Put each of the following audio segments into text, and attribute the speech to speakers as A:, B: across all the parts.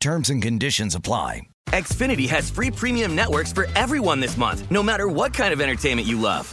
A: Terms and conditions apply.
B: Xfinity has free premium networks for everyone this month, no matter what kind of entertainment you love.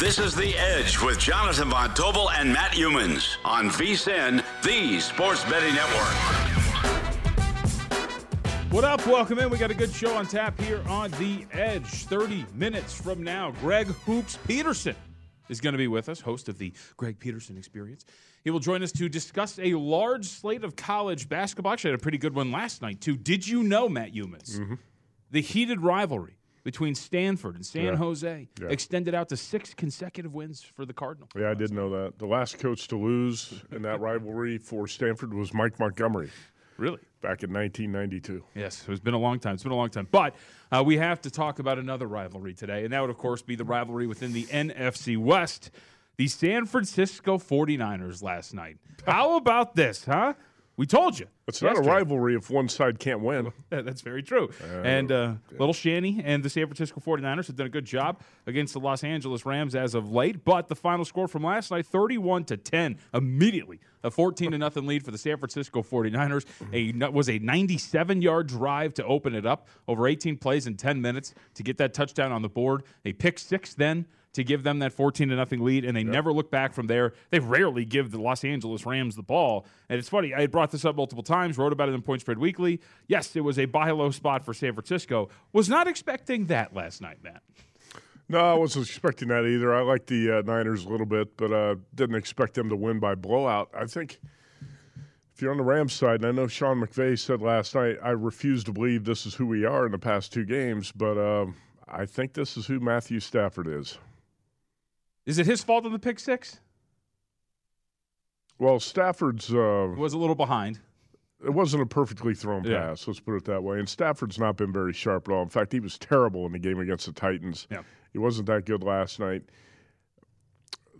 C: This is The Edge with Jonathan Von Tobel and Matt Youmans on VSIN, the Sports Betting Network.
D: What up? Welcome in. We got a good show on tap here on The Edge. 30 minutes from now, Greg Hoops Peterson is going to be with us, host of the Greg Peterson Experience. He will join us to discuss a large slate of college basketball. Actually, had a pretty good one last night, too. Did you know, Matt Youmans,
E: Mm-hmm.
D: the heated rivalry between Stanford and San
E: Yeah.
D: Jose
E: Yeah.
D: extended out to six consecutive wins for the Cardinals?
E: Yeah, I did know that. The last coach to lose in that rivalry for Stanford was Mike Montgomery
D: Really?
E: back in 1992.
D: Yes, it's been a long time. It's been a long time. But uh, we have to talk about another rivalry today, and that would, of course, be the rivalry within the NFC West. The San Francisco 49ers last night. How about this, huh? We told you.
E: It's not a rivalry if one side can't win.
D: That's very true. and uh, Little Shanny and the San Francisco 49ers have done a good job against the Los Angeles Rams as of late. But the final score from last night 31 to 10, immediately. A 14 to nothing lead for the San Francisco 49ers. A, was a 97 yard drive to open it up, over 18 plays in 10 minutes to get that touchdown on the board. A pick six then to give them that 14 to nothing lead, and they never look back from there. They rarely give the Los Angeles Rams the ball. And it's funny, I had brought this up multiple times, wrote about it in Point Spread Weekly. Yes, it was a buy low spot for San Francisco. Was not expecting that last night, Matt.
E: No, I wasn't expecting that either. I like the uh, Niners a little bit, but uh, didn't expect them to win by blowout. I think if you're on the Rams side, and I know Sean McVay said last night, I refuse to believe this is who we are in the past two games, but um, I think this is who Matthew Stafford is.
D: Is it his fault on the pick six?
E: Well, Stafford's. Uh,
D: Was a little behind.
E: It wasn't a perfectly thrown
D: Yeah.
E: pass. Let's put it that way. And Stafford's not been very sharp at all. In fact, he was terrible in the game against the Titans.
D: Yeah.
E: He wasn't that good last night.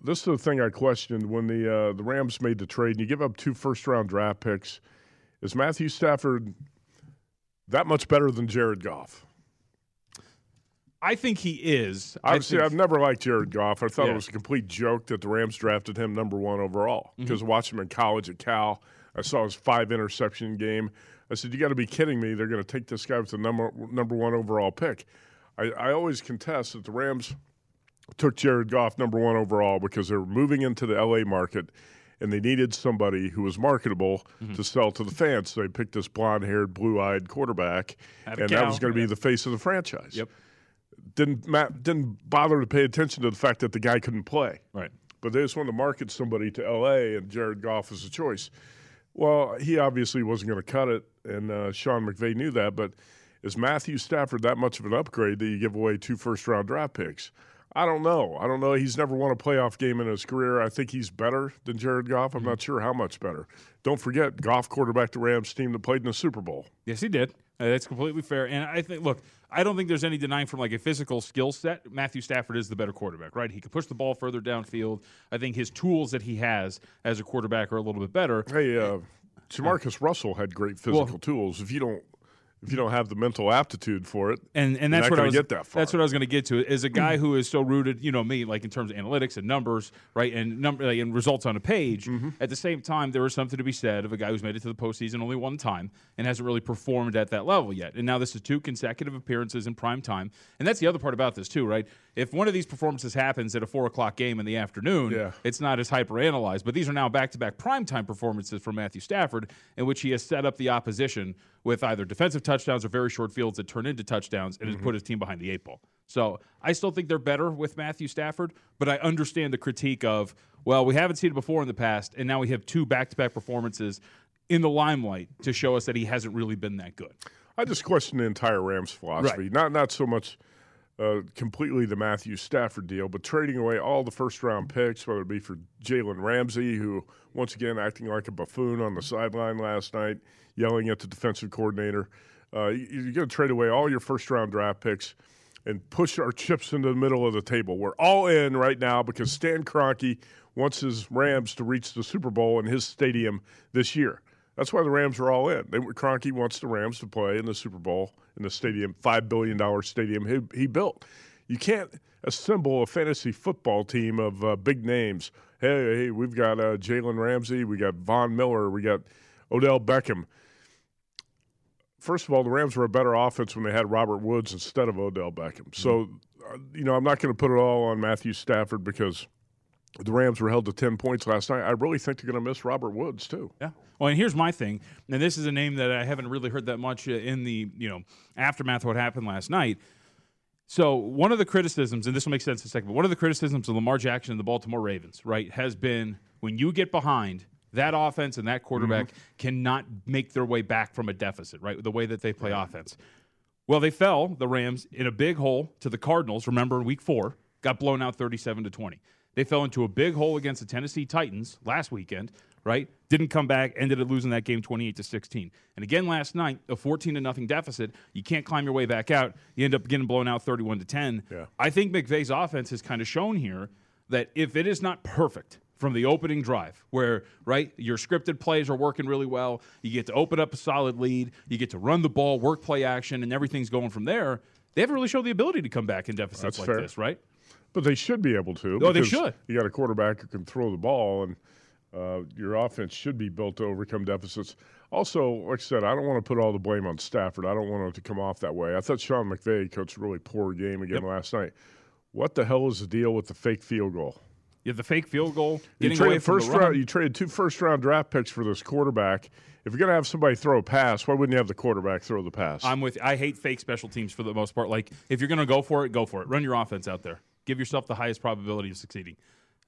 E: This is the thing I questioned when the uh, the Rams made the trade. And you give up two first round draft picks. Is Matthew Stafford that much better than Jared Goff?
D: I think he is. I
E: Obviously, I've never liked Jared Goff. I thought
D: Yeah. Mm-hmm.
E: it was a complete joke that the Rams drafted him number one overall. Because watching him in college at Cal, I saw his five interception game. I said, "You got to be kidding me! They're going to take this guy with the number number one overall pick." I, I always contest that the Rams took Jared Goff number one overall because they were moving into the LA market and they needed somebody who was marketable
D: Mm-hmm.
E: to sell to the fans. So they picked this blonde haired, blue eyed quarterback, and that was going to be the face of the franchise
D: Yep.
E: didn't Matt didn't bother to pay attention to the fact that the guy couldn't play.
D: Right.
E: But they just wanted to market somebody to L.A. and Jared Goff was a choice. Well, he obviously wasn't going to cut it, and uh, Sean McVay knew that. But is Matthew Stafford that much of an upgrade that you give away two first round draft picks? I don't know. I don't know. He's never won a playoff game in his career. I think he's better than Jared Goff. I'm not sure how much better. Don't forget, Goff quarterback the Rams team that played in the Super Bowl.
D: Yes, he did. Uh, that's completely fair. And I think, look, I don't think there's any denying from like a physical skill set. Matthew Stafford is the better quarterback, right? He can push the ball further downfield. I think his tools that he has as a quarterback are a little bit better.
E: Hey, uh, JaMarcus Russell had great physical
D: Well-
E: tools. If you don't, if you don't have the mental aptitude for it,
D: and and that's what I was
E: get that far.
D: that's what I was going to get to is a guy who is so rooted, you know, me like in terms of analytics and numbers, right, and number like, and results on a page.
E: Mm-hmm.
D: At the same time, there is something to be said of a guy who's made it to the postseason only one time and hasn't really performed at that level yet. And now this is two consecutive appearances in prime time, and that's the other part about this too, right? If one of these performances happens at a four o'clock game in the afternoon,
E: Yeah.
D: it's not as hyper analyzed. But these are now back to back primetime performances from Matthew Stafford, in which he has set up the opposition with either defensive touchdowns or very short fields that turn into touchdowns and has mm-hmm. put his team behind the eight ball. So I still think they're better with Matthew Stafford, but I understand the critique of, well, we haven't seen it before in the past, and now we have two back to back performances in the limelight to show us that he hasn't really been that good.
E: I just question the entire Rams philosophy.
D: Right.
E: Not not so much uh, completely the Matthew Stafford deal, but trading away all the first round picks, whether it be for Jalen Ramsey, who once again acting like a buffoon on the sideline last night, yelling at the defensive coordinator. Uh, you- you're going to trade away all your first round draft picks and push our chips into the middle of the table. We're all in right now because Stan Kroenke wants his Rams to reach the Super Bowl in his stadium this year. That's why the Rams are all in. They, Kroenke wants the Rams to play in the Super Bowl in the stadium, five billion dollar stadium he, he built. You can't assemble a fantasy football team of uh, big names. Hey, hey, we've got uh, Jalen Ramsey, we got Von Miller, we got Odell Beckham. First of all, the Rams were a better offense when they had Robert Woods instead of Odell Beckham. So, uh, you know, I'm not going to put it all on Matthew Stafford because the Rams were held to 10 points last night. I really think they're going to miss Robert Woods, too.
D: Yeah. Well, and here's my thing, and this is a name that I haven't really heard that much uh, in the you know aftermath of what happened last night. So one of the criticisms, and this will make sense in a second, but one of the criticisms of Lamar Jackson and the Baltimore Ravens, right, has been when you get behind that offense and that quarterback cannot make their way back from a deficit, right? The way that they play offense. Well, they fell the Rams in a big hole to the Cardinals. Remember, in Week Four, got blown out thirty-seven to twenty. They fell into a big hole against the Tennessee Titans last weekend. Right? Didn't come back. Ended up losing that game twenty-eight to sixteen. And again last night, a fourteen to nothing deficit. You can't climb your way back out. You end up getting blown out thirty-one to ten.
E: Yeah.
D: I think McVay's offense has kind of shown here that if it is not perfect from the opening drive, where right your scripted plays are working really well, you get to open up a solid lead, you get to run the ball, work play action, and everything's going from there. They haven't really showed the ability to come back in deficits
E: That's
D: like
E: fair.
D: this, right?
E: But they should be able to.
D: Oh, they should.
E: You got a quarterback who can throw the ball, and uh, your offense should be built to overcome deficits. Also, like I said, I don't want to put all the blame on Stafford. I don't want it to come off that way. I thought Sean McVay coached a really poor game again
D: Yep.
E: last night. What the hell is the deal with the fake field goal?
D: You have the fake field goal,
E: You traded first
D: the
E: round. You traded two first round draft picks for this quarterback. If you're going to have somebody throw a pass, why wouldn't you have the quarterback throw the pass?
D: I'm with. I hate fake special teams for the most part. Like if you're going to go for it, go for it. Run your offense out there. Give yourself the highest probability of succeeding.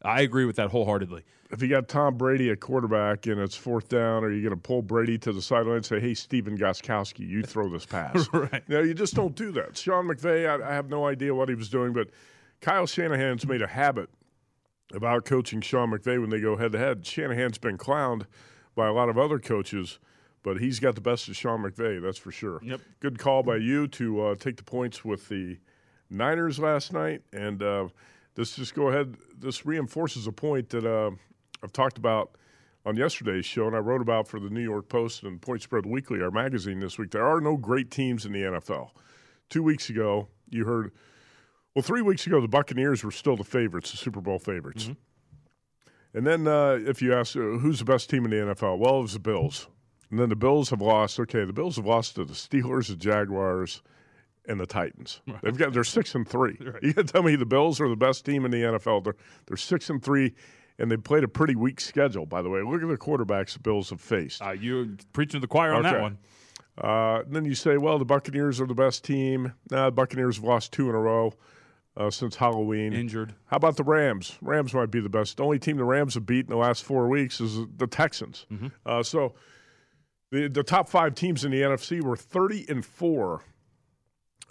D: I agree with that wholeheartedly.
E: if you got Tom Brady at quarterback and it's fourth down, are you going to pull Brady to the sideline and say, "Hey, Stephen Gostkowski, you throw this pass"?
D: Right.
E: No, you just don't do that. Sean McVay, I, I have no idea what he was doing, but Kyle Shanahan's made a habit of out coaching Sean McVay when they go head to head. Shanahan's been clowned by a lot of other coaches, but he's got the best of Sean McVay, that's for sure.
D: Yep.
E: Good call by you to uh, take the points with the Niners last night, and uh, this just go ahead. This reinforces a point that uh, I've talked about on yesterday's show, and I wrote about for the New York Post and Point Spread Weekly, our magazine this week. There are no great teams in the NFL. Two weeks ago, you heard. Well, three weeks ago, the Buccaneers were still the favorites, the Super Bowl favorites. And then, uh, if you ask uh, who's the best team in the NFL, well, it was the Bills. And then the Bills have lost. Okay, the Bills have lost to the Steelers, the Jaguars, and the Titans. They've got they're six and three. You can tell me the Bills are the best team in the NFL. They're they're six and three, and they played a pretty weak schedule. By the way, look at the quarterbacks the Bills have faced.
D: Uh, you preaching to the choir on that one.
E: Uh, then you say, well, the Buccaneers are the best team. Nah, the Buccaneers have lost two in a row uh, since Halloween.
D: Injured.
E: How about the Rams? Rams might be the best. The only team the Rams have beat in the last four weeks is the Texans.
D: Mm-hmm.
E: Uh, so The, the top five teams in the NFC were 30 and 4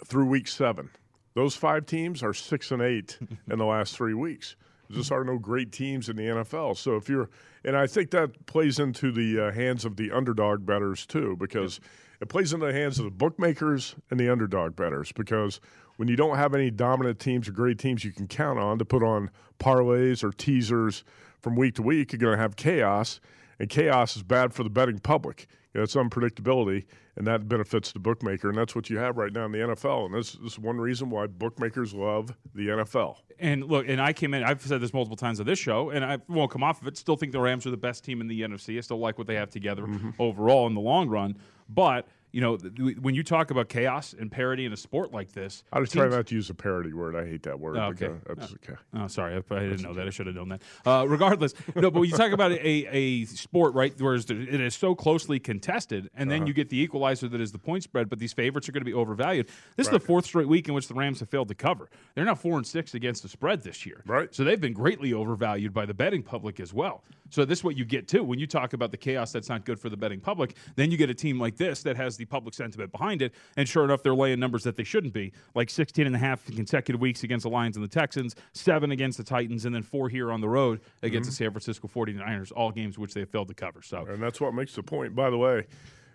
E: through week seven. Those five teams are six and eight in the last three weeks. There just are no great teams in the NFL. So if you're, and I think that plays into the uh, hands of the underdog bettors too, because it plays into the hands of the bookmakers and the underdog bettors. Because when you don't have any dominant teams or great teams you can count on to put on parlays or teasers from week to week, you're going to have chaos, and chaos is bad for the betting public. You know, it's unpredictability, and that benefits the bookmaker, and that's what you have right now in the NFL. And this, this is one reason why bookmakers love the NFL.
D: And look, and I came in. I've said this multiple times on this show, and I won't come off of it. Still think the Rams are the best team in the NFC. I still like what they have together
E: Mm-hmm.
D: overall in the long run. But you know, when you talk about chaos and parity in a sport like this,
E: I was trying not to use a parody word. I hate that word.
D: Oh, okay.
E: That's okay.
D: Oh, sorry, I, I didn't know that. I should have known that. Uh, regardless, no. But when you talk about a, a sport, right, where it's- so closely contested, and
E: Uh-huh.
D: then you get the equalizer that is the point spread, but these favorites are going to be overvalued. This is the fourth straight week in which the Rams have failed to cover. They're now four and six against the spread this year.
E: Right.
D: So they've been greatly overvalued by the betting public as well. So this is what you get too when you talk about the chaos that's not good for the betting public. Then you get a team like this that has the public sentiment behind it, and sure enough, they're laying numbers that they shouldn't be, like 16 and a half consecutive weeks against the Lions and the Texans, seven against the Titans, and then four here on the road against the San Francisco 49ers, all games which they have failed to cover. So
E: And that's what makes the point. By the way,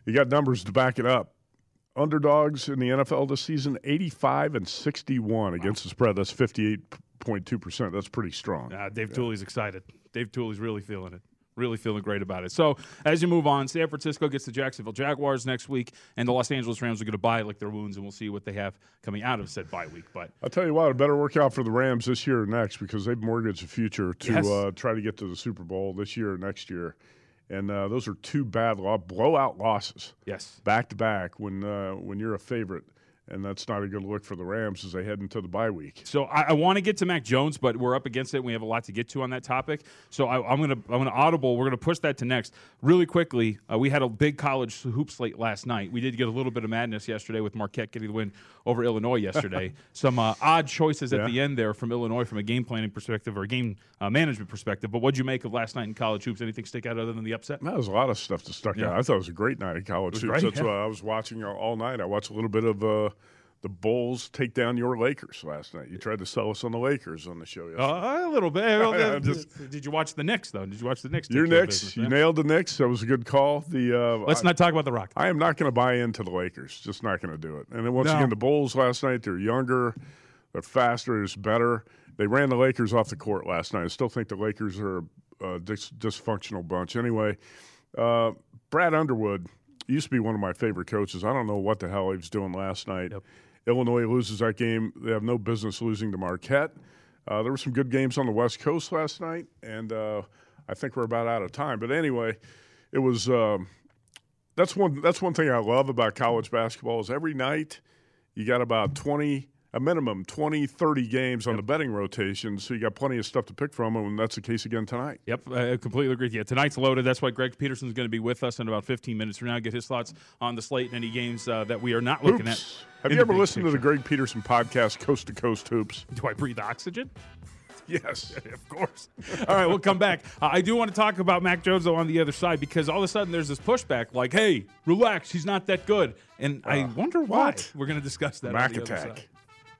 E: you got numbers to back it up. Underdogs in the NFL this season, 85 and 61 against the spread. That's 58.2%. That's pretty strong.
D: Uh, Dave Tuley's excited. Dave Tuley's really feeling it. Really feeling great about it. So as you move on, San Francisco gets the Jacksonville Jaguars next week, and the Los Angeles Rams are going to bye lick their wounds, and we'll see what they have coming out of said bye week. But
E: I'll tell you what, it better work out for the Rams this year or next because they've mortgaged a future to
D: Yes.
E: uh, try to get to the Super Bowl this year or next year. And uh, those are two bad lo- blowout losses
D: yes,
E: back to back when uh, when you're a favorite. And that's not a good look for the Rams as they head into the bye week.
D: So I, I want to get to Mac Jones, but we're up against it. and We have a lot to get to on that topic. So I, I'm gonna I'm gonna audible. We're gonna push that to next really quickly. Uh, we had a big college hoop slate last night. We did get a little bit of madness yesterday with Marquette getting the win over Illinois yesterday. Some uh, odd choices at
E: Yeah.
D: the end there from Illinois from a game planning perspective or a game uh, management perspective. But what'd you make of last night in college hoops? Anything stick out other than the upset?
E: That was a lot of stuff that stuck
D: Yeah.
E: out. I thought it was a great night in college hoops.
D: great,
E: That's
D: yeah.
E: why I was watching all, all night. I watched a little bit of uh, the Bulls take down your Lakers last night. You tried to sell us on the Lakers on the show yesterday.
D: Uh, a little bit.
E: Yeah, just-
D: did you watch the Knicks though? Did you watch the Knicks?
E: your Knicks,
D: business,
E: you nailed the Knicks. That was a good call. The uh,
D: Let's
E: I,
D: not talk about the Rockets.
E: I am not going to buy into the Lakers. Just not going to do it. And then once
D: No.
E: again, the Bulls last night. They're younger, they're faster, they're better. They ran the Lakers off the court last night. I still think the Lakers are a dis- dysfunctional bunch. Anyway, uh, Brad Underwood used to be one of my favorite coaches. I don't know what the hell he was doing last night. Illinois loses that game. They have no business losing to Marquette. Uh, there were some good games on the West Coast last night, and uh, I think we're about out of time. But anyway, it was. Um, that's one that's one thing I love about college basketball is every night you got about 20 a minimum 20 30 games on the betting rotation so you got plenty of stuff to pick from and that's the case again tonight.
D: Yep, I completely agree. Yeah, tonight's loaded. That's why Greg Peterson's going to be with us in about 15 minutes from now. Get his thoughts on the slate and any games uh, that we are not looking at.
E: Hoops. Have you ever listened to the. Greg Peterson podcast Coast to Coast Hoops?
D: Do I breathe oxygen?
E: Yes.
D: of course. All right, we'll come back. Uh, I do want to talk about Mac Jones though on the other side because all of a sudden there's this pushback, like, "Hey, relax, he's not that good," and I wonder why.
E: Uh, what?
D: We're going to discuss that.
E: Mac
D: on the other
E: attack.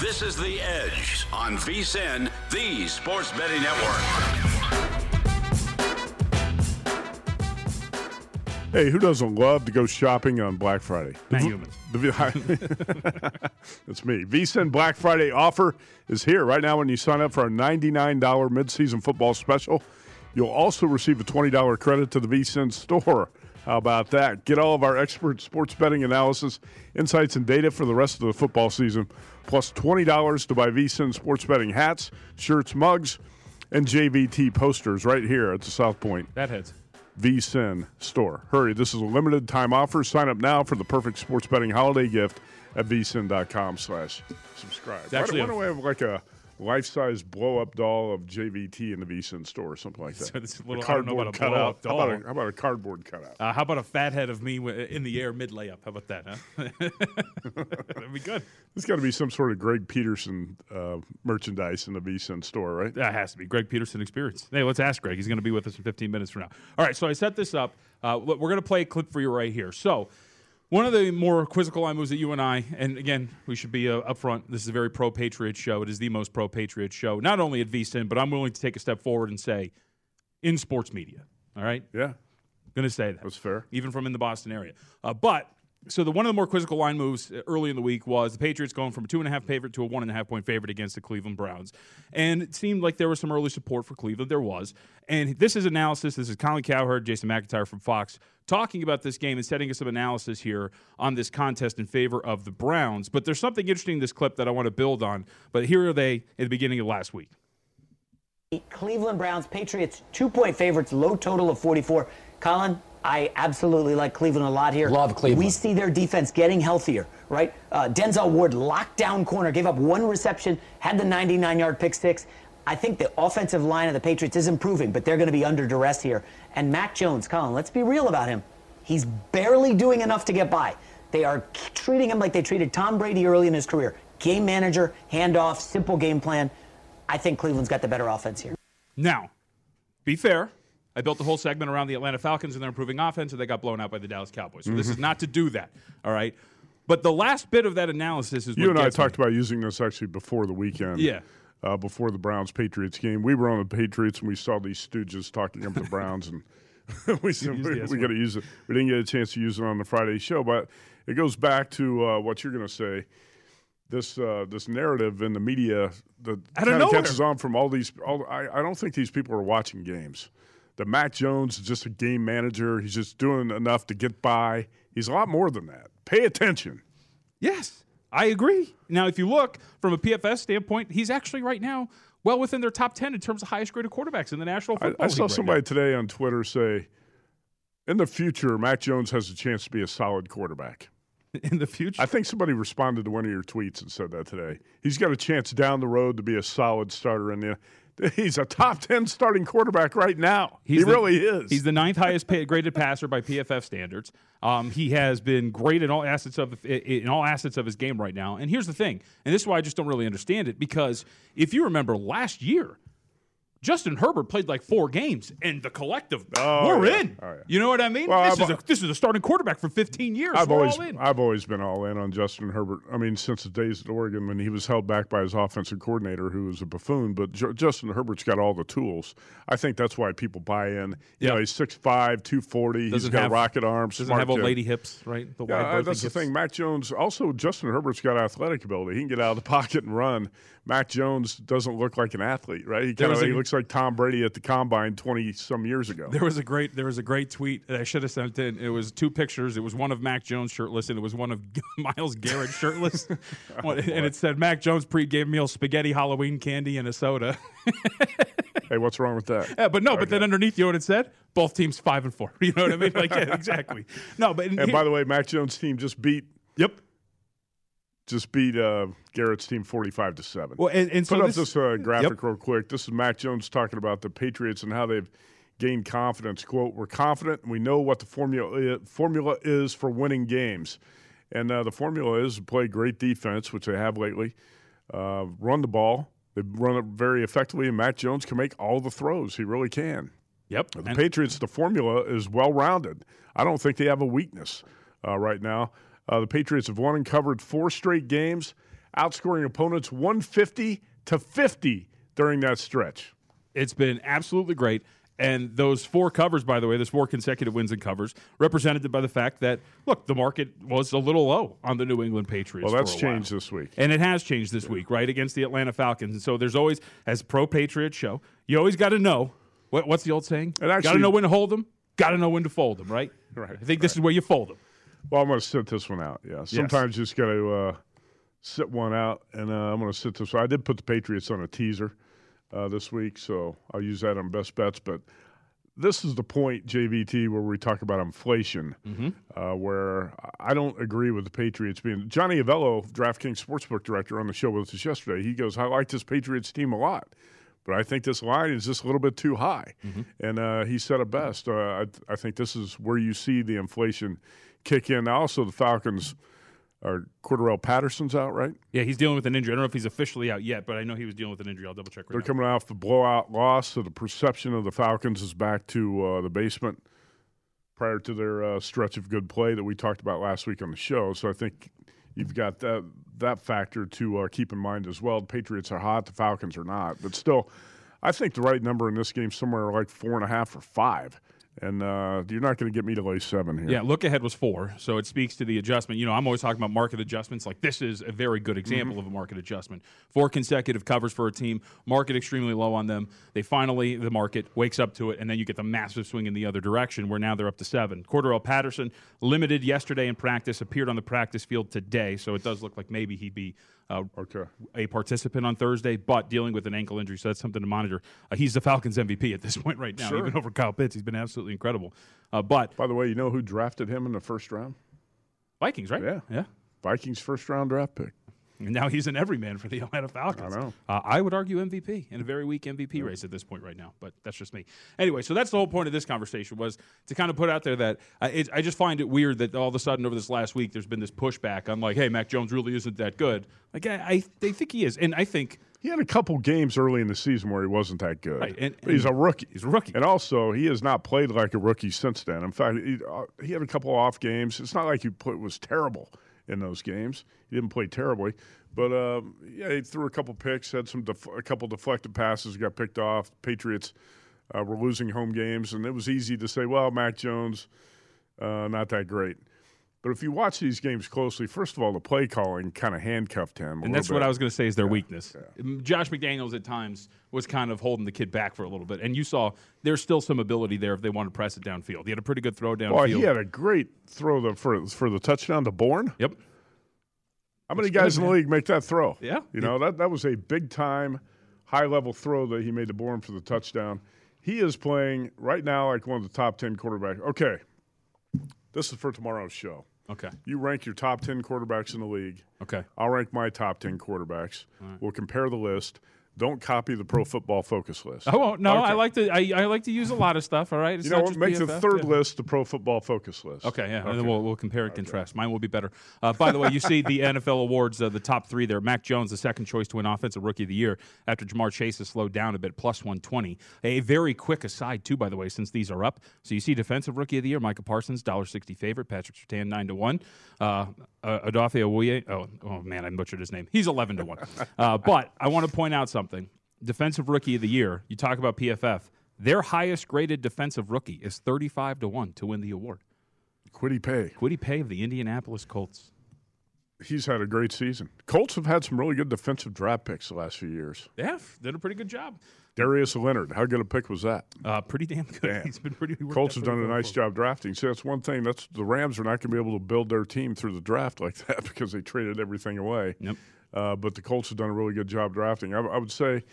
C: This is The Edge on VSIN, the Sports Betting Network.
E: Hey, who doesn't love to go shopping on Black Friday?
D: Matt
E: The-
D: Youmans.
E: the- That's me. VSIN Black Friday offer is here right now when you sign up for our $99 midseason football special. You'll also receive a $20 credit to the VSIN store. How about that? Get all of our expert sports betting analysis, insights, and data for the rest of the football season, plus $20 to buy VSIN sports betting hats, shirts, mugs, and JVT posters right here at the South Point
D: That heads.
E: VSIN store. Hurry, this is a limited time offer. Sign up now for the perfect sports betting holiday gift at vsin.com slash subscribe.
D: Actually
E: why, don't we have like a life-size blow-up doll of JVT in the VSIN store or something like that?
D: So this little-
E: A
D: I don't about a
E: cardboard cutout. How about, a, how about a cardboard cutout?
D: Uh, how about a fat head of me in the air mid layup? How about that, huh? That'd be good.
E: There's got to be some sort of Greg Peterson uh, merchandise in the VSIN store, right?
D: That has to be Greg Peterson experience. Hey, let's ask Greg. He's going to be with us in 15 minutes from now. All right, so I set this up. Uh, we're going to play a clip for you right here. So, one of the more quizzical line moves that you and I, and again, we should be uh, upfront. This is a very pro Patriot show. It is the most pro Patriot show, not only at VSIN, but I'm willing to take a step forward and say in sports media. All right?
E: Yeah.
D: Going to say that.
E: That's fair.
D: Even from in the Boston area. Uh, but so the one of the more quizzical line moves uh, early in the week was the Patriots going from a two and a half favorite to a one and a half point favorite against the Cleveland Browns, and it seemed like there was some early support for Cleveland. There was, and this is analysis. This is Colin Cowherd, Jason McIntyre from Fox talking about this game and setting us some analysis here on this contest in favor of the Browns. But there's something interesting in this clip that I want to build on. But here are they at the beginning of last week.
F: Cleveland Browns, Patriots, two point favorites, low total of 44. Colin, I absolutely like Cleveland a lot here.
G: Love Cleveland.
F: We see their defense getting healthier, right? Uh, Denzel Ward, lockdown corner, gave up one reception, had the 99 yard pick six. I think the offensive line of the Patriots is improving, but they're going to be under duress here. And Mac Jones, Colin, let's be real about him. He's barely doing enough to get by. They are treating him like they treated Tom Brady early in his career. Game manager, handoff, simple game plan. I think Cleveland's got the better offense here.
D: Now, be fair. I built the whole segment around the Atlanta Falcons and their improving offense, and they got blown out by the Dallas Cowboys. So this
E: Mhm.
D: is not to do that. All right. But the last bit of that analysis is
E: You and I
D: gets me.
E: talked about using this actually before the weekend.
D: Yeah.
E: Uh, before the Browns Patriots game, we were on the Patriots and we saw these stooges talking up the Browns, and we said we, we got to use it. We didn't get a chance to use it on the Friday show, but it goes back to uh, what you're going to say. This uh, this narrative in the media that kind of catches on from all these. All, I, I don't think these people are watching games. That Mac Jones is just a game manager. He's just doing enough to get by. He's a lot more than that. Pay attention.
D: Yes, I agree. Now, if you look from a PFF standpoint, he's actually right now well within their top 10 in terms of highest graded quarterbacks in the National
E: I,
D: Football
E: I saw
D: League right
E: somebody
D: now.
E: today on Twitter say, in the future, Mac Jones has a chance to be a solid quarterback.
D: In the future?
E: I think somebody responded to one of your tweets and said that today. He's got a chance down the road to be a solid starter in the. He's a top 10 starting quarterback right now. he
D: the-
E: really is.
D: He's the ninth highest graded passer by PFF standards. Um, he has been great in all assets of in all assets of his game right now. And here's the thing, and this is why I just don't really understand it because if you remember last year, Justin Herbert played like four games, and the collective,
E: Oh,
D: we're
E: yeah.
D: in.
E: Oh, yeah.
D: You know what I mean?
E: Well,
D: this,
E: I've-
D: is a, this is a starting quarterback for 15 years.
E: I've
D: we're
E: always. I've always been all in on Justin Herbert. I mean, since the days at Oregon when he was held back by his offensive coordinator, who was a buffoon. But Ju- Justin Herbert's got all the tools. I think that's why people buy in. You
D: Yeah.
E: know, he's 6'5", 240. He's
D: Doesn't
E: got
D: have-
E: rocket arms.
D: Doesn't have old lady hips, right? The
E: Yeah,
D: wide
E: uh, that's the
D: hips.
E: thing. Mac Jones also Justin Herbert's got athletic ability. He can get out of the pocket and run. Mac Jones doesn't look like an athlete, right? He kind of he looks like Tom Brady at the combine twenty some years ago.
D: There was a great there was a great tweet that I should have sent in. It was two pictures. It was one of Mac Jones shirtless and it was one of Myles Garrett shirtless. One- and it said Mac Jones pregame meal spaghetti Halloween candy and a soda.
E: hey, what's wrong with that?
D: Yeah, but no, but then underneath you know what it said? Both teams five and four. You know what I mean? Like yeah, exactly. No, but
E: And by the way, Mac Jones' team just beat.
D: Yep.
E: Just beat uh, Garrett's team forty-five to seven.
D: Well, and- and
E: put
D: so
E: up
D: this-
E: this uh, graphic
D: Yep.
E: real quick. This is Mac Jones talking about the Patriots and how they've gained confidence. "Quote: We're confident and we know what the formula formula is for winning games, and uh, the formula is to play great defense, which they have lately. Uh, run the ball. They run it very effectively, and Mac Jones can make all the throws. He really can.
D: Yep.
E: The Patriots, the formula is well rounded. I don't think they have a weakness uh, right now. Uh, the Patriots have won and covered four straight games, outscoring opponents 150 to 50 during that stretch.
D: It's been absolutely great. And those four covers, by the way, those four consecutive wins and covers, represented by the fact that, look, the market was a little low on the New England Patriots.
E: Well, that's
D: a while.
E: changed this week.
D: And it has changed this week, right, against the Atlanta Falcons. And so there's always, as pro Patriot show, you always got to know what, what's the old saying? got to know when to hold them, got to know when to fold them, right?
E: Right.
D: I think this is where you fold them.
E: Well, I'm going to sit this one out. Yeah. Sometimes you just got to uh, sit one out, and uh, I'm going to sit this one. I did put the Patriots on a teaser uh, this week, so I'll use that on best bets. But this is the point, JVT, where we talk about inflation, uh, where I don't agree with the Patriots being. Johnny Avello, DraftKings Sportsbook Director, on the show with us yesterday, he goes, I like this Patriots team a lot. But I think this line is just a little bit too high. And uh, he said it best. Uh, I, I think this is where you see the inflation kick in. Now, also, the Falcons are Cordarrelle Patterson's out, right?
D: Yeah, he's dealing with an injury. I don't know if he's officially out yet, but I know he was dealing with an injury. I'll double check right
E: They're
D: now.
E: coming off the blowout loss, so the perception of the Falcons is back to uh, the basement prior to their uh, stretch of good play that we talked about last week on the show. So I think you've got that that factor to uh, keep in mind as well. The Patriots are hot, the Falcons are not, but still, I think the right number in this game somewhere like four and a half or five. And uh, you're not going to get me to lay seven here.
D: Yeah, look ahead was four, so it speaks to the adjustment. You know, I'm always talking about market adjustments. Like this is a very good example of a market adjustment. Four consecutive covers for a team, market extremely low on them. They finally the market wakes up to it, and then you get the massive swing in the other direction, where now they're up to seven. Cordarrelle Patterson limited yesterday in practice, appeared on the practice field today, so it does look like maybe he'd be uh, a participant on Thursday, but dealing with an ankle injury, so that's something to monitor. Uh, he's the Falcons MVP at this point right now,
E: Sure.
D: even over Kyle Pitts. He's been absolutely incredible. Uh, but
E: by the way, you know who drafted him in the first round?
D: Vikings, right?
E: Yeah,
D: yeah.
E: Vikings first round draft pick.
D: And now he's an everyman for the Atlanta Falcons.
E: I know.
D: Uh, I would argue MVP in a very weak MVP race at this point right now, but that's just me. Anyway, so that's the whole point of this conversation was to kind of put out there that uh, it, I just find it weird that all of a sudden over this last week there's been this pushback. I'm like, hey, Mac Jones really isn't that good. Like I, I they think he is, and I think
E: He had a couple games early in the season where he wasn't that good.
D: Right, and-
E: But he's a rookie.
D: He's a rookie.
E: And also, he has not played like a rookie since then. In fact, he, uh, he had a couple off games. It's not like he put, was terrible in those games. He didn't play terribly. But, um, yeah, he threw a couple picks, had some def- a couple deflected passes, got picked off. Patriots uh, were losing home games, and it was easy to say, well, Mac Jones, uh, not that great. But if you watch these games closely, first of all, the play calling kind of handcuffed him.
D: And that's
E: little
D: what. I was going to say is their weakness. Mm, Josh McDaniels at times was kind of holding the kid back for a little bit, and you saw there's still some ability there if they want to press it downfield. He had a pretty good throw downfield.
E: Well, he had a great throw the, for for the touchdown to Bourne.
D: Yep.
E: How many
D: That's
E: guys
D: good,
E: in the
D: man.
E: league make that throw?
D: Yeah.
E: You know that that was a big time, high level throw that he made to Bourne for the touchdown. He is playing right now like one of the top ten quarterbacks. Okay, this is for tomorrow's show.
D: Okay.
E: You rank your top ten quarterbacks in the league.
D: Okay.
E: I'll rank my top ten quarterbacks. We'll compare the list. Don't copy the Pro Football Focus list.
D: I won't. No,
E: Okay.
D: I like to. I, I like to use a lot of stuff. All right. It's
E: You know what? Make the third
D: yeah.
E: list the Pro Football Focus list.
D: Okay, yeah, and then we'll, we'll compare and contrast. Mine will be better. Uh, by the way, you see the NFL awards, uh, the top three there. Mac Jones, the second choice to win Offensive Rookie of the Year after Ja'Marr Chase has slowed down a bit, plus 120. A very quick aside, too, by the way, since these are up. So you see Defensive Rookie of the Year, Micah Parsons, $1.60 favorite, Patrick Surtain, 9 to 1. Uh, uh, Adafe Awuye, oh, oh, man, I butchered his name. He's 11 to 1. Uh, but I want to point out something. Defensive Rookie of the Year, you talk about PFF. Their highest graded defensive rookie is 35 to 1 to win the award.
E: Kwity Paye.
D: Kwity Paye of the Indianapolis Colts.
E: He's had a great season. Colts have had some really good defensive draft picks the last few years.
D: Yeah, did a pretty good job.
E: Darius Leonard, how good a pick was that?
D: Uh, pretty damn good.
E: Damn.
D: He's been pretty.
E: Colts have done a nice job drafting. See, that's one thing. That's the Rams are not going to be able to build their team through the draft like that because they traded everything away.
D: Yep.
E: Uh, but the Colts have done a really good job drafting. I, I would say,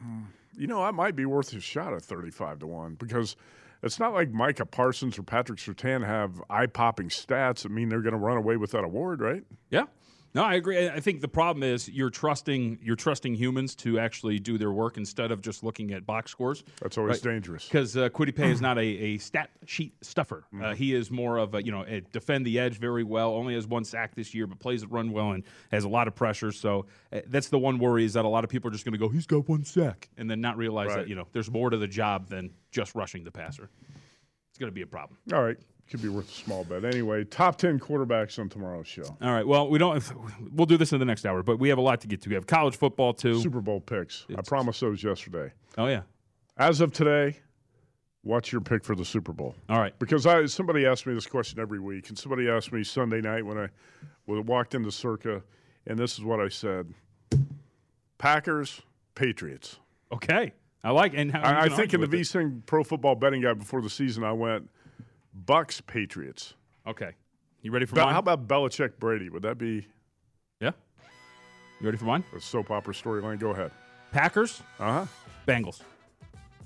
E: mm, you know, I might be worth a shot at thirty-five to one because it's not like Micah Parsons or Patrick Surtain have eye-popping stats that mean they're going to run away with that award, right?
D: Yeah. No, I agree. I think the problem is you're trusting you're trusting humans to actually do their work instead of just looking at box scores.
E: That's always dangerous.
D: because uh, Kwity Paye is not a, a stat sheet stuffer.
E: Mm-hmm.
D: Uh, he is more of a you know a defend the edge very well. Only has one sack this year, but plays the run well and has a lot of pressure. So uh, that's the one worry is that a lot of people are just going to go, he's got one sack, and then not realize
E: Right.
D: that you know there's more to the job than just rushing the passer. It's going to be a problem.
E: All right, could be worth a small bet. Anyway, top ten quarterbacks on tomorrow's show.
D: All right. Well, we don't. We'll do this in the next hour, but we have a lot to get to. We have college football too.
E: Super Bowl picks. I promised those yesterday.
D: Oh yeah.
E: As of today, what's your pick for the Super Bowl?
D: All right.
E: Because I somebody asked me this question every week, and somebody asked me Sunday night when I when I walked into Circa, and this is what I said: Packers, Patriots.
D: Okay. I like. And how,
E: I, I think in the. VSIN Pro Football Betting Guide before the season, I went Bucs, Patriots.
D: Okay. You ready for
E: Be-
D: mine?
E: how about Belichick, Brady? Would that be
D: Yeah. You ready for mine?
E: a soap opera storyline? Go ahead.
D: Packers,
E: Uh huh.
D: Bengals.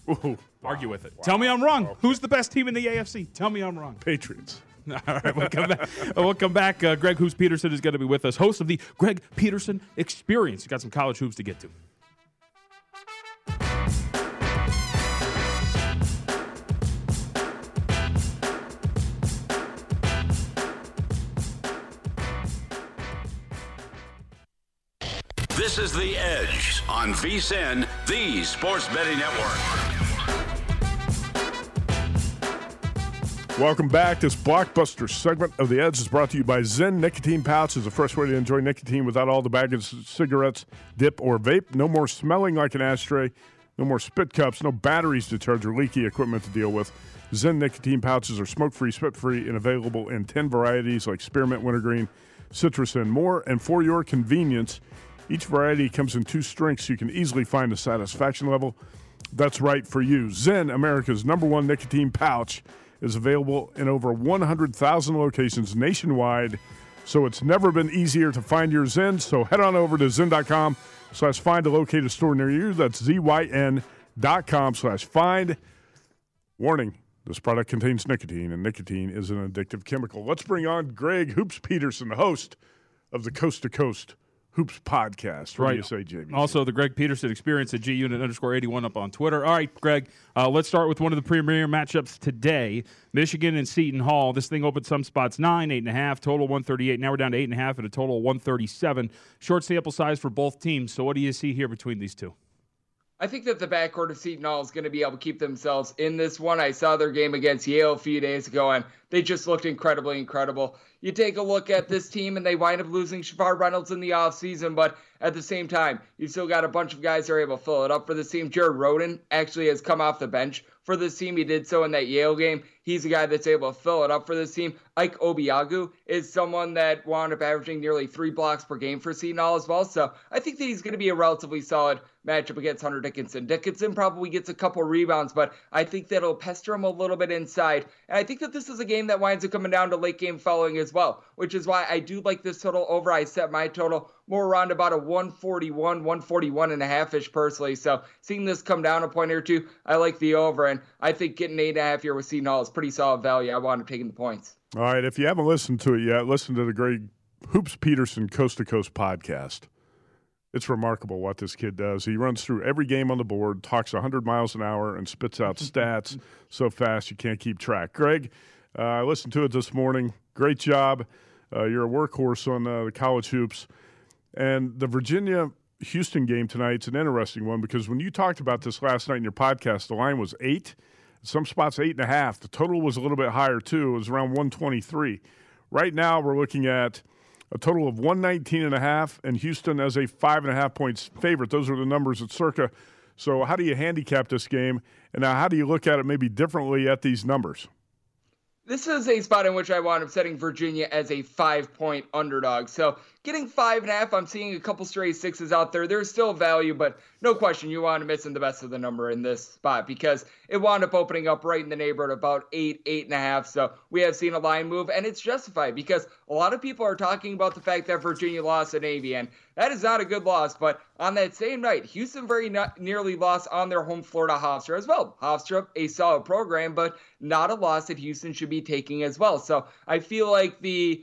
E: Ooh,
D: Argue with it. Tell me I'm wrong. Who's the best team in the AFC? Tell me I'm wrong.
E: Patriots.
D: All right, we'll come back. we'll come back. Uh, Greg Hoops Peterson is going to be with us, host of the Greg Peterson Experience. He's got some college hoops to get to.
C: This is The Edge on VSIN, the Sports Betting Network.
E: Welcome back. This blockbuster segment of The Edge is brought to you by ZYN Nicotine Pouches, a fresh way to enjoy nicotine without all the baggage cigarettes, dip, or vape. No more smelling like an ashtray. No more spit cups. No batteries to charge or leaky equipment to deal with. ZYN Nicotine Pouches are smoke free, spit free, and available in 10 varieties like spearmint, wintergreen, citrus, and more. And for your convenience, each variety comes in two strengths so you can easily find the satisfaction level that's right for you. ZYN, America's number one nicotine pouch, is available in over 100,000 locations nationwide. So it's never been easier to find your ZYN. So head on over to zyn.com slash find to locate a store near you. That's Z-Y-N.com slash find. Warning, this product contains nicotine, and nicotine is an addictive chemical. Let's bring on Greg Hoops Peterson, the host of the Coast to Coast Hoops podcast. What do you say, JB?
D: Also, the Greg Peterson Experience at G Unit underscore 81 up on Twitter. All right, Greg, uh, let's start with one of the premier matchups today Michigan and Seton Hall. This thing opened some spots nine, eight and a half, total 138. Now we're down to eight and a half at a total of 137. Short sample size for both teams. So, what do you see here between these two?
G: I think that the backcourt of Seton Hall is going to be able to keep themselves in this one. I saw their game against Yale a few days ago, and they just looked incredibly incredible. You take a look at this team, and they wind up losing Shavar Reynolds in the offseason, but at the same time, you've still got a bunch of guys that are able to fill it up for this team. Jared Rhoden actually has come off the bench for this team. He did so in that Yale game. He's a guy that's able to fill it up for this team. Ike Obiagu is someone that wound up averaging nearly three blocks per game for Seton Hall as well. So I think that he's going to be a relatively solid matchup against Hunter Dickinson. Dickinson probably gets a couple rebounds, but I think that'll pester him a little bit inside. And I think that this is a game that winds up coming down to late game following as well, which is why I do like this total over. I set my total more around about a 141, 141 and a half ish personally. So seeing this come down a point or two, I like the over. And I think getting eight and a half here with Seton Hall is pretty solid value. I wound up taking the points.
E: All right, if you haven't listened to it yet, listen to the Greg Hoops Peterson Coast to Coast podcast. It's remarkable what this kid does. He runs through every game on the board, talks 100 miles an hour, and spits out stats so fast you can't keep track. Greg, uh, I listened to it this morning. Great job. Uh, you're a workhorse on uh, the college hoops. And the Virginia Houston game tonight's an interesting one because when you talked about this last night in your podcast, the line was eight. Some spots eight and a half. The total was a little bit higher too. It was around 123. Right now, we're looking at a total of 119 and a half, and Houston as a five and a half points favorite. Those are the numbers at circa. So, how do you handicap this game? And now, how do you look at it maybe differently at these numbers?
G: This is a spot in which I wound up setting Virginia as a five point underdog. So getting five and a half, I'm seeing a couple straight sixes out there. There's still value, but no question, you wound up missing the best of the number in this spot because it wound up opening up right in the neighborhood about eight, eight and a half. So we have seen a line move, and it's justified because a lot of people are talking about the fact that Virginia lost to Navy, and that is not a good loss. But on that same night, Houston very nearly lost on their home floor to Hofstra as well. Hofstra, a solid program, but not a loss that Houston should be taking as well. So I feel like the,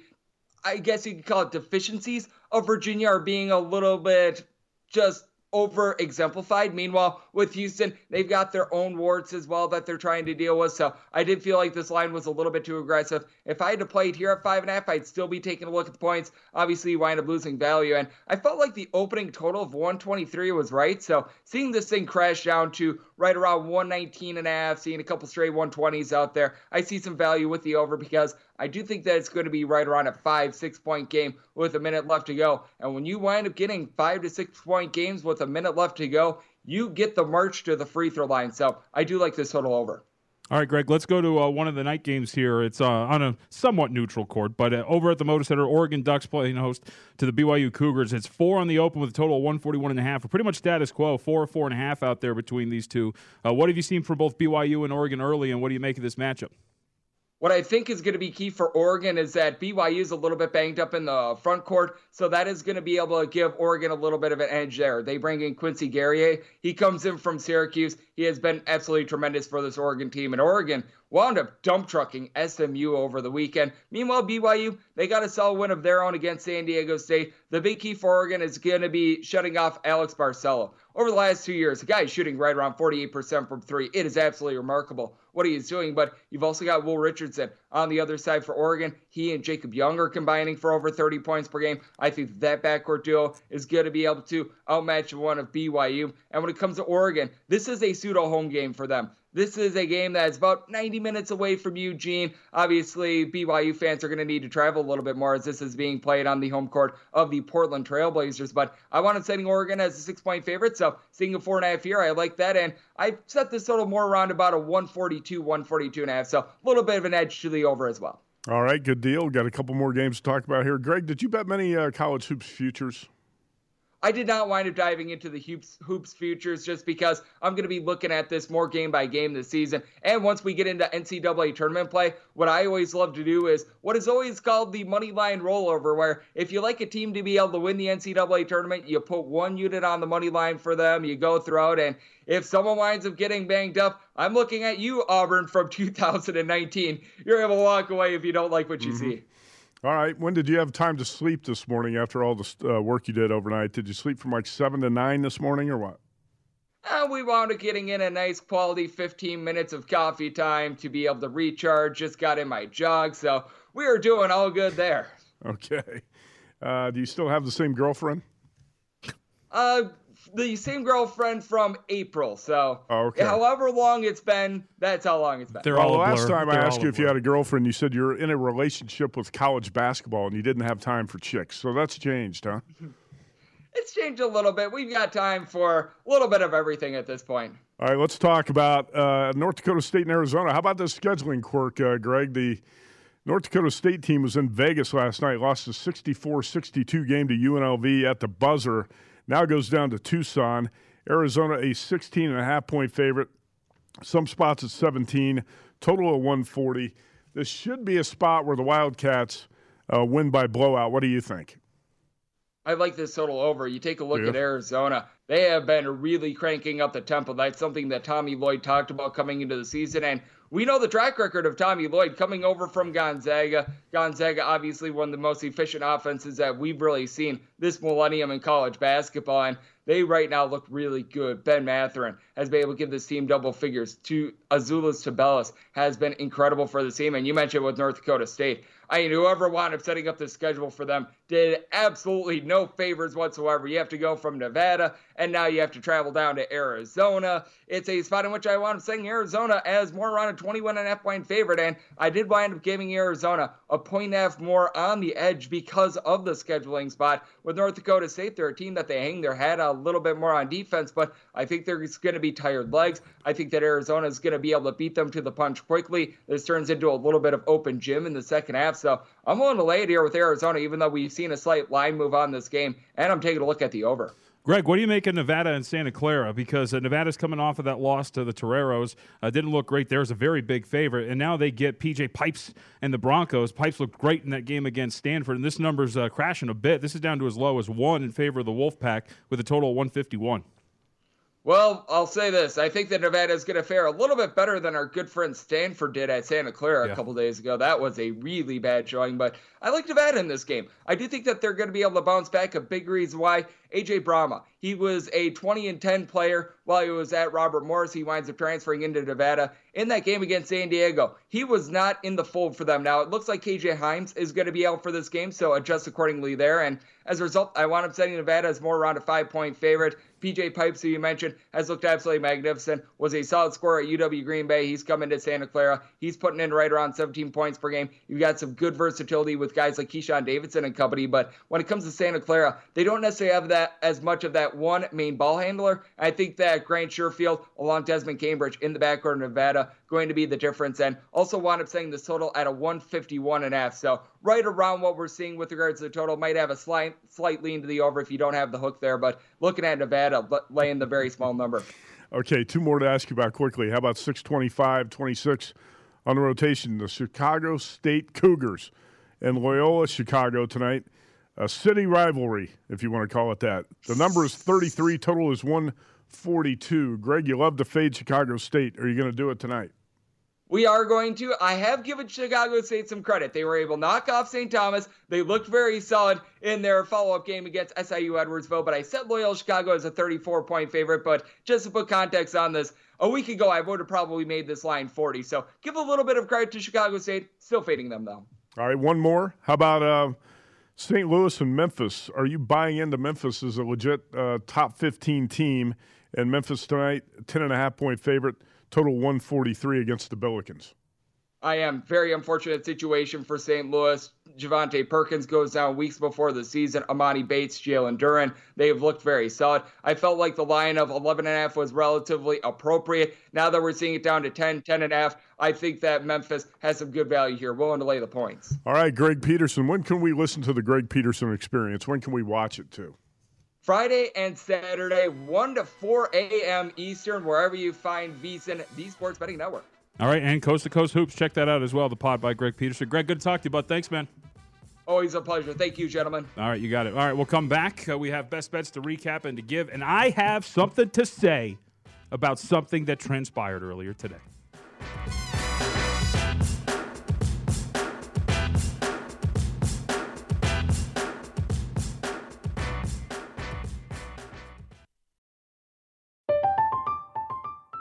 G: I guess you could call it deficiencies of Virginia are being a little bit just over exemplified. Meanwhile, with Houston, they've got their own warts as well that they're trying to deal with. So I did feel like this line was a little bit too aggressive. If I had to play it here at five and a half, I'd still be taking a look at the points. Obviously, you wind up losing value. And I felt like the opening total of 123 was right. So seeing this thing crash down to right around 119 and a half, seeing a couple straight 120s out there, I see some value with the over because I do think that it's going to be right around a five, six point game with a minute left to go. And when you wind up getting five to six point games with a minute left to go, you get the march to the free throw line. So I do like this total over.
D: All right, Greg, let's go to uh, one of the night games here. It's uh, on a somewhat neutral court, but uh, over at the Moda Center, Oregon Ducks playing host to the BYU Cougars. It's four on the open with a total of 141 and a half. Pretty much status quo, four, or four and a half out there between these two. Uh, what have you seen from both BYU and Oregon early, and what do you make of this matchup?
G: What I think is going to be key for Oregon is that BYU is a little bit banged up in the front court, so that is going to be able to give Oregon a little bit of an edge there. They bring in Quincy Guerrier. He comes in from Syracuse. He has been absolutely tremendous for this Oregon team, and Oregon wound up dump trucking SMU over the weekend. Meanwhile, BYU, they got a solid win of their own against San Diego State. The big key for Oregon is going to be shutting off Alex Barcello. Over the last two years, the guy is shooting right around 48% from three. It is absolutely remarkable what he is doing. But you've also got Will Richardson on the other side for Oregon. He and Jacob Young are combining for over 30 points per game. I think that backcourt duo is going to be able to outmatch one of BYU. And when it comes to Oregon, this is a pseudo home game for them. This is a game that's about 90 minutes away from Eugene. Obviously, BYU fans are going to need to travel a little bit more as this is being played on the home court of the Portland Trailblazers. But I wanted setting Oregon as a six point favorite, so seeing a four and a half here, I like that. And I set this total more around about a 142, 142 and a half, so a little bit of an edge to the over as well.
E: All right, good deal. Got a couple more games to talk about here. Greg, did you bet many uh, college hoops futures?
G: I did not wind up diving into the hoops hoops futures just because I'm going to be looking at this more game by game this season. And once we get into NCAA tournament play, what I always love to do is what is always called the money line rollover, where if you like a team to be able to win the NCAA tournament, you put one unit on the money line for them, you go throughout, and if someone winds up getting banged up, I'm looking at you, Auburn, from 2019. You're able to walk away if you don't like what you mm-hmm. see.
E: All right. When did you have time to sleep this morning after all the uh, work you did overnight? Did you sleep from like 7 to 9 this morning or what?
G: Uh, we wound up getting in a nice quality 15 minutes of coffee time to be able to recharge. Just got in my jog, so we are doing all good there.
E: Okay. Uh, do you still have the same girlfriend?
G: Uh, the same girlfriend from April. So,
E: oh, okay.
G: however long it's been, that's how long it's been.
E: They're all well, last time They're I asked you if you had a girlfriend, you said you're in a relationship with college basketball and you didn't have time for chicks. So that's changed, huh?
G: it's changed a little bit. We've got time for a little bit of everything at this point.
E: All right, let's talk about uh, North Dakota State and Arizona. How about this scheduling quirk, uh, Greg? The North Dakota State team was in Vegas last night, lost a 64 62 game to UNLV at the buzzer. Now goes down to Tucson. Arizona, a 16 and a half point favorite. Some spots at 17. Total of 140. This should be a spot where the Wildcats uh, win by blowout. What do you think?
G: I like this total over. You take a look yeah. at Arizona. They have been really cranking up the tempo. That's something that Tommy Lloyd talked about coming into the season. And We know the track record of Tommy Lloyd coming over from Gonzaga. Gonzaga, obviously, one of the most efficient offenses that we've really seen this millennium in college basketball. And they right now look really good. Ben Mathurin has been able to give this team double figures. To Azuolas Tubelis has been incredible for the team. And you mentioned with North Dakota State. I mean, whoever wound up setting up the schedule for them did absolutely no favors whatsoever. You have to go from Nevada, and now you have to travel down to Arizona. It's a spot in which I wound up saying Arizona as more around a 21 and a half point favorite, and I did wind up giving Arizona a point and a half more on the edge because of the scheduling spot. With North Dakota State, they're a team that they hang their hat a little bit more on defense, but I think there's going to be tired legs. I think that Arizona is going to be able to beat them to the punch quickly. This turns into a little bit of open gym in the second half. So I'm willing to lay it here with Arizona, even though we've seen a slight line move on this game, and I'm taking a look at the over.
D: Greg, what do you make of Nevada and Santa Clara? Because uh, Nevada's coming off of that loss to the Toreros. Uh, didn't look great. There's a very big favorite. And now they get PJ Pipes and the Broncos. Pipes looked great in that game against Stanford. And this number's uh, crashing a bit. This is down to as low as one in favor of the Wolfpack with a total of 151.
G: Well, I'll say this. I think that Nevada is going to fare a little bit better than our good friend Stanford did at Santa Clara yeah. a couple days ago. That was a really bad showing, but I like Nevada in this game. I do think that they're going to be able to bounce back. A big reason why AJ Bramah. He was a 20 and 10 player while he was at Robert Morris. He winds up transferring into Nevada. In that game against San Diego, he was not in the fold for them. Now, it looks like KJ Hymes is going to be out for this game, so adjust accordingly there. And as a result, I wound up setting Nevada as more around a five point favorite. PJ Pipes, who you mentioned, has looked absolutely magnificent, was a solid scorer at UW Green Bay. He's coming to Santa Clara. He's putting in right around 17 points per game. You've got some good versatility with guys like Keyshawn Davidson and company, but when it comes to Santa Clara, they don't necessarily have that as much of that one main ball handler. I think that Grant Sherfield along Desmond Cambridge in the backcourt of Nevada going to be the difference. And also wound up saying this total at a 151 and a half. So right around what we're seeing with regards to the total. Might have a slight slight lean to the over if you don't have the hook there, but looking at Nevada laying the very small number.
E: Okay, two more to ask you about quickly. How about 625, 26 on the rotation? The Chicago State Cougars and Loyola Chicago tonight. A city rivalry, if you want to call it that. The number is 33, total is 142. Greg, you love to fade Chicago State. Are you going to do it tonight?
G: We are going to. I have given Chicago State some credit. They were able to knock off St. Thomas. They looked very solid in their follow up game against SIU Edwardsville, but I set Loyal Chicago as a 34 point favorite. But just to put context on this, a week ago, I would have probably made this line 40. So give a little bit of credit to Chicago State. Still fading them, though.
E: All right, one more. How about uh, St. Louis and Memphis? Are you buying into Memphis as a legit uh, top 15 team? And Memphis tonight, 10.5 point favorite total 143 against the Billikens.
G: I am very unfortunate situation for St. Louis. Javonte Perkins goes down weeks before the season. Emoni Bates, Jalen Duren, they have looked very solid. I felt like the line of 11.5 was relatively appropriate. Now that we're seeing it down to 10, 10.5, I think that Memphis has some good value here. Willing to lay the points.
E: All right, Greg Peterson. When can we listen to the Greg Peterson experience? When can we watch it too?
G: Friday and Saturday, 1 to 4 a.m. Eastern, wherever you find VSIN, the Sports Betting Network.
D: All right, and Coast to Coast Hoops. Check that out as well, the pod by Greg Peterson. Greg, good to talk to you, bud. Thanks, man.
G: Always a pleasure. Thank you, gentlemen.
D: All right, you got it. All right, we'll come back. Uh, we have best bets to recap and to give, and I have something to say about something that transpired earlier today.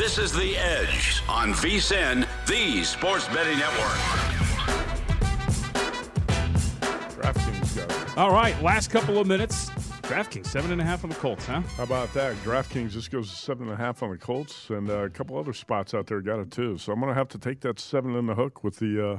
C: This is The Edge on VSIN, the Sports Betting Network.
E: DraftKings got it.
D: All right, last couple of minutes. DraftKings seven and a half on the Colts, huh?
E: How about that? DraftKings just goes seven and a half on the Colts, and uh, a couple other spots out there got it too. So I'm going to have to take that seven in the hook with the uh,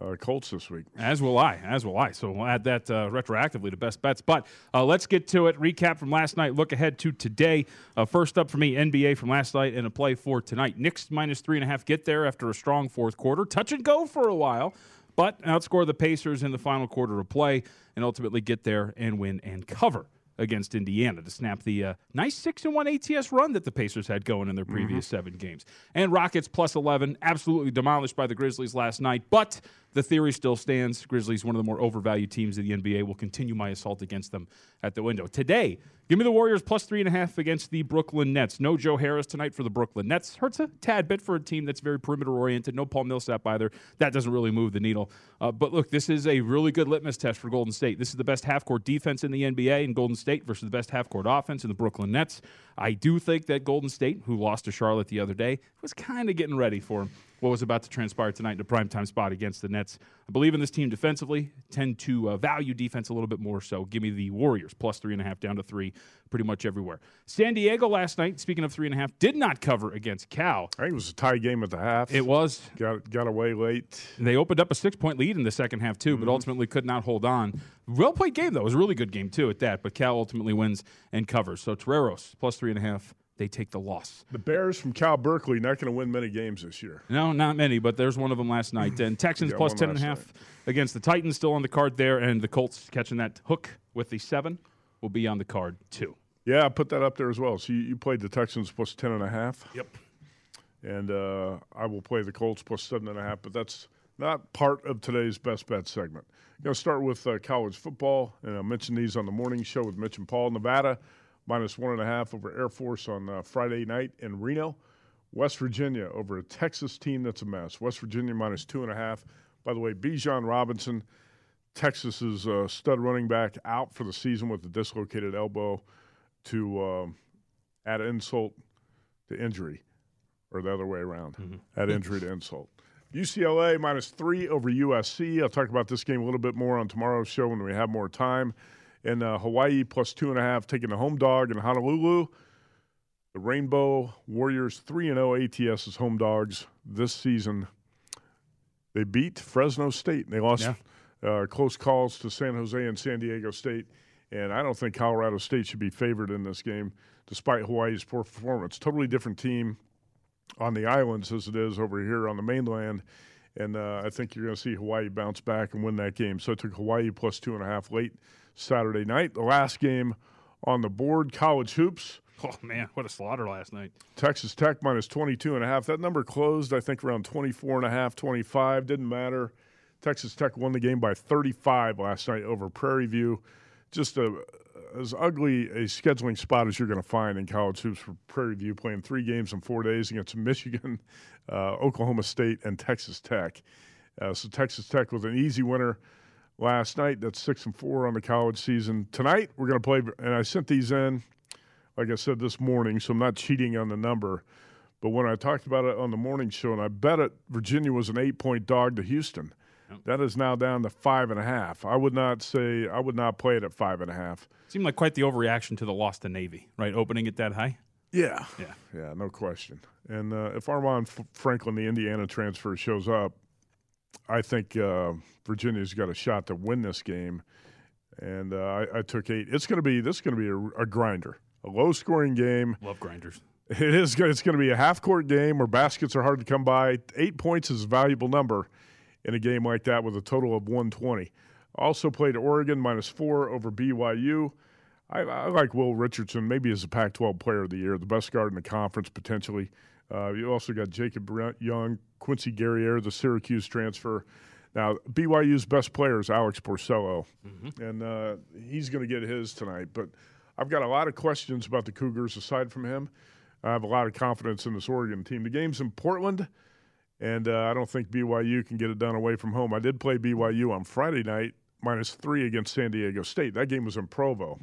E: uh, Colts this week.
D: As will I. As will I. So we'll add that uh, retroactively to best bets. But uh, let's get to it. Recap from last night. Look ahead to today. Uh, first up for me, NBA from last night and a play for tonight. Knicks minus three and a half get there after a strong fourth quarter. Touch and go for a while, but outscore the Pacers in the final quarter of play and ultimately get there and win and cover against Indiana to snap the uh, nice six and one ATS run that the Pacers had going in their previous seven games. And Rockets plus eleven, absolutely demolished by the Grizzlies last night. But the theory still stands: Grizzlies, one of the more overvalued teams in the NBA, will continue my assault against them at the window today. Give me the Warriors plus three and a half against the Brooklyn Nets. No Joe Harris tonight for the Brooklyn Nets. Hurts a tad bit for a team that's very perimeter oriented. No Paul Millsap either. That doesn't really move the needle. Uh, but look, this is a really good litmus test for Golden State. This is the best half court defense in the NBA in Golden State versus the best half court offense in the Brooklyn Nets. I do think that Golden State, who lost to Charlotte the other day, was kind of getting ready for what was about to transpire tonight in a primetime spot against the Nets. I believe in this team defensively, tend to uh, value defense a little bit more. So give me the Warriors plus three and a half down to three pretty much everywhere. San Diego last night, speaking of three and a half, did not cover against Cal.
E: I think it was a tie game at the half.
D: It was.
E: Got got away late.
D: They opened up a six point lead in the second half, too, but ultimately could not hold on. Well played game, though. It was a really good game, too, at that. But Cal ultimately wins and covers. So Toreros plus three and a half. They take the loss.
E: The Bears from Cal Berkeley not going to win many games this year.
D: No, not many, but there's one of them last night. And Texans plus
E: one
D: ten and a half against the Titans, still on the card there, and the Colts catching that hook with the seven will be on the card too.
E: Yeah, I put that up there as well. So you, you played the Texans plus ten and a half.
D: Yep.
E: And uh, I will play the Colts plus seven and a half, but that's not part of today's best bet segment. Going to start with uh, college football, and I mentioned these on the morning show with Mitch and Paul. Nevada minus one and a half over Air Force on uh, Friday night in Reno. West Virginia over a Texas team that's a mess. West Virginia minus two and a half. By the way, Bijan Robinson, Texas's uh, stud running back, out for the season with a dislocated elbow to um, add insult to injury, or the other way around. Add injury to insult. UCLA minus three over USC. I'll talk about this game a little bit more on tomorrow's show when we have more time. And uh, Hawaii plus two and a half, taking the home dog in Honolulu. The Rainbow Warriors 3 0 ATS as home dogs this season. They beat Fresno State. and They lost uh, close calls to San Jose and San Diego State. And I don't think Colorado State should be favored in this game, despite Hawaii's poor performance. Totally different team on the islands as it is over here on the mainland. And uh, I think you're going to see Hawaii bounce back and win that game. So I took Hawaii plus two and a half late Saturday night. The last game on the board, college hoops.
D: Oh man, what a slaughter last night.
E: Texas Tech minus 22 and a half. That number closed, I think, around 24 and a half, 25. Didn't matter. Texas Tech won the game by 35 last night over Prairie View. Just a, as ugly a scheduling spot as you're going to find in college hoops for Prairie View, playing three games in four days against Michigan, uh, Oklahoma State, and Texas Tech. Uh, so Texas Tech was an easy winner last night. That's six and four on the college season. Tonight we're going to play, and I sent these in, like I said this morning, so I'm not cheating on the number. But when I talked about it on the morning show, and I bet it, Virginia was an eight point dog to Houston. That is now down to five and a half. I would not say I would not play it at five and a half.
D: Seemed like quite the overreaction to the loss to Navy, right? Opening it that high.
E: Yeah,
D: Yeah.
E: yeah, no question. And uh, if Armaan Franklin, the Indiana transfer, shows up, I think uh, Virginia's got a shot to win this game. And uh, I, I took eight. It's going to be this is going to be a, a grinder, a low scoring game.
D: Love grinders.
E: It is. It's going to be a half court game where baskets are hard to come by. Eight points is a valuable number in a game like that with a total of 120. Also played Oregon minus four over BYU. I, I like Will Richardson, maybe as a Pac-12 Player of the Year, the best guard in the conference potentially. Uh, you also got Jacob Brent Young, Quincy Guerrier, the Syracuse transfer. Now BYU's best player is Alex Barcello, and uh, he's going to get his tonight. But I've got a lot of questions about the Cougars aside from him. I have a lot of confidence in this Oregon team. The game's in Portland, and uh, I don't think BYU can get it done away from home. I did play BYU on Friday night, minus three against San Diego State. That game was in Provo,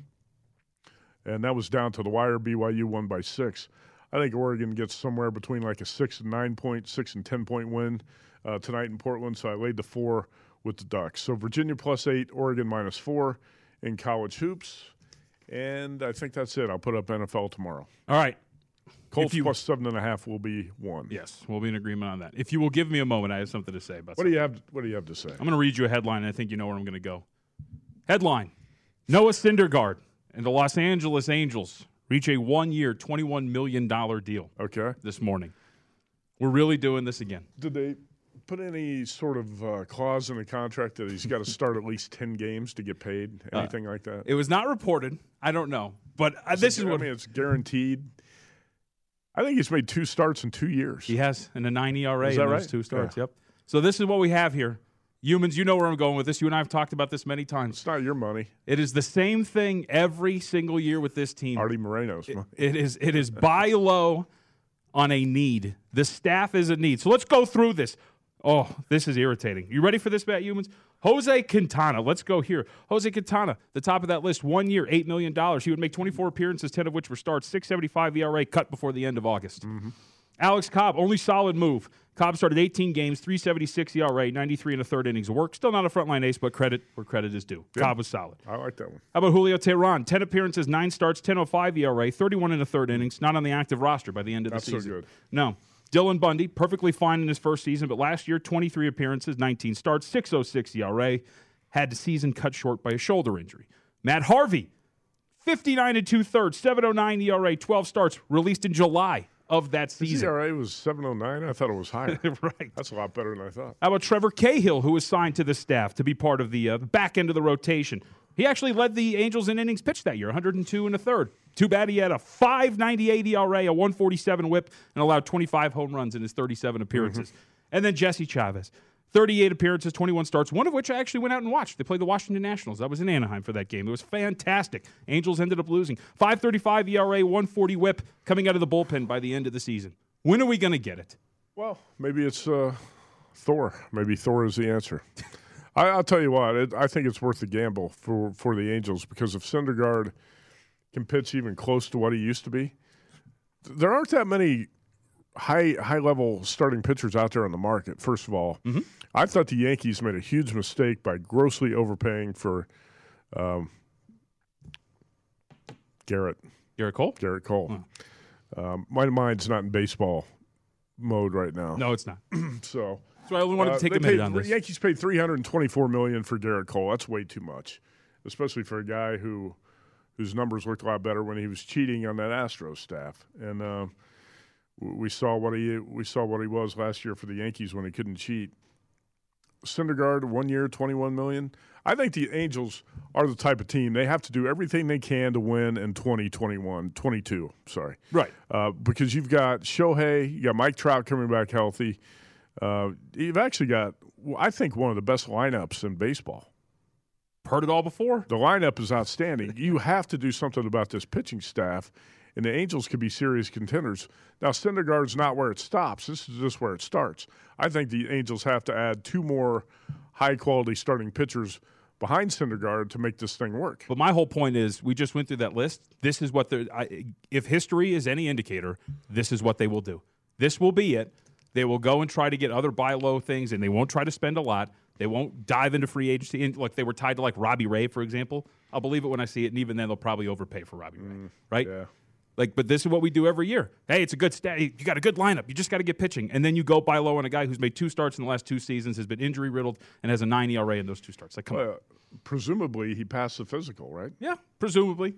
E: and that was down to the wire. BYU won by six. I think Oregon gets somewhere between like a six and nine point, six and ten point win uh, tonight in Portland. So I laid the four with the Ducks. So Virginia plus eight, Oregon minus four in college hoops, and I think that's it. I'll put up NFL tomorrow.
D: All right.
E: Colts
D: you,
E: plus seven and a half will be one.
D: Yes, we'll be in agreement on that. If you will give me a moment, I have something to say about
E: What do you have? What do you have to say?
D: I'm going to read you a headline, I think you know where I'm going to go. Headline Noah Syndergaard and the Los Angeles Angels reach a one year, $21 million deal.
E: Okay.
D: This morning. We're really doing this again.
E: Did they put any sort of uh, clause in the contract that he's got to start at least ten games to get paid?
D: Uh,
E: Anything like that?
D: It was not reported. I don't know. But uh, this
E: it-
D: is what.
E: I mean. It's guaranteed. I think he's made two starts in two years.
D: he has in a 9 ERA
E: Is
D: in those
E: right?
D: two starts.
E: Yeah.
D: Yep. So this is what we have here. Youmans, you know where I'm going with this. You and I have talked about this many times.
E: It's not your money.
D: It is the same thing every single year with this team.
E: Arte Moreno's money.
D: It is it is buy low on a need. The staff is a need. So let's go through this. Oh, this is irritating. You ready for this, Matt Youmans? Jose Quintana. Let's go here. Jose Quintana, the top of that list, one year, $8 million. He would make 24 appearances, 10 of which were starts, 675 ERA, cut before the end of August. Mm-hmm. Alex Cobb, only solid move. Cobb started 18 games, 376 ERA, 93 and a third innings of work. Still not a frontline ace, but credit where credit is due.
E: Yeah.
D: Cobb was solid.
E: I like that one.
D: How about Julio Teheran? 10 appearances, 9 starts, 10.05 ERA, 31 in the third innings, not on the active roster by the end of
E: Not
D: the
E: so
D: season.
E: good.
D: No. Dylan Bundy, perfectly fine in his first season, but last year, 23 appearances, 19 starts, 6.06 ERA, had the season cut short by a shoulder injury. Matt Harvey, 59 and two thirds, 7.09 ERA, 12 starts, released in July of that
E: His
D: season.
E: ERA was seven oh nine. I thought it was higher.
D: right.
E: That's a lot better than I thought.
D: How about Trevor Cahill, who was signed to the staff to be part of the uh, back end of the rotation? He actually led the Angels in innings pitched that year, 102 and a third. Too bad he had a 598 ERA, a 147 whip, and allowed 25 home runs in his 37 appearances. And then Jesse Chavez, 38 appearances, 21 starts, one of which I actually went out and watched. They played the Washington Nationals. I was in Anaheim for that game. It was fantastic. Angels ended up losing. 535 ERA, 140 whip coming out of the bullpen by the end of the season. When are we going to get it?
E: Well, maybe it's uh, Thor. Maybe Thor is the answer. I, I'll tell you what. It, I think it's worth the gamble for for the Angels because if Syndergaard can pitch even close to what he used to be, there aren't that many high high level starting pitchers out there on the market. First of all, I thought the Yankees made a huge mistake by grossly overpaying for um, Gerrit.
D: Gerrit Cole.
E: Gerrit Cole. Um, my mind's not in baseball mode right now.
D: No, it's not.
E: so
D: So I only wanted to take
E: they
D: a minute
E: paid-
D: on this.
E: Yankees paid three hundred and twenty-four million for Gerrit Cole. That's way too much, especially for a guy who whose numbers looked a lot better when he was cheating on that Astros staff. And uh, we saw what he we saw what he was last year for the Yankees when he couldn't cheat. Syndergaard, one year, twenty-one million. I think the Angels are the type of team they have to do everything they can to win in 2021, 22, sorry.
D: Right.
E: Uh, because you've got Shohei, you got Mike Trout coming back healthy. Uh, you've actually got, I think, one of the best lineups in baseball.
D: Heard it all before.
E: The lineup is outstanding. you have to do something about this pitching staff, and the Angels could be serious contenders. Now, Syndergaard's not where it stops. This is just where it starts. I think the Angels have to add two more high-quality starting pitchers behind Syndergaard to make this thing work.
D: But my whole point is, we just went through that list. This is what. I, if history is any indicator, this is what they will do. This will be it. They will go and try to get other buy low things, and they won't try to spend a lot. They won't dive into free agency. And like they were tied to like Robbie Ray, for example. I'll believe it when I see it, and even then they'll probably overpay for Robbie Ray, mm, right?
E: Yeah.
D: Like, but this is what we do every year. Hey, it's a good stat. You got a good lineup. You just got to get pitching, and then you go buy low on a guy who's made two starts in the last two seasons, has been injury riddled, and has a nine ERA in those two starts. Like, come on.
E: Well, presumably he passed the physical, right?
D: Yeah, presumably.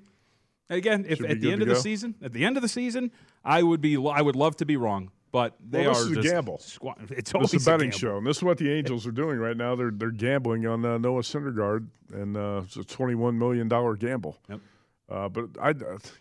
D: Again, if at the end of the season, at the end of the season, I would be, I would love to be wrong, but they
E: well, this
D: are
E: is a gamble.
D: it's
E: This is a betting
D: gamble.
E: show, and this is what the Angels are doing right now. They're they're gambling on uh, Noah Syndergaard, and uh, it's a twenty-one million dollar gamble.
D: Yep.
E: Uh, but I,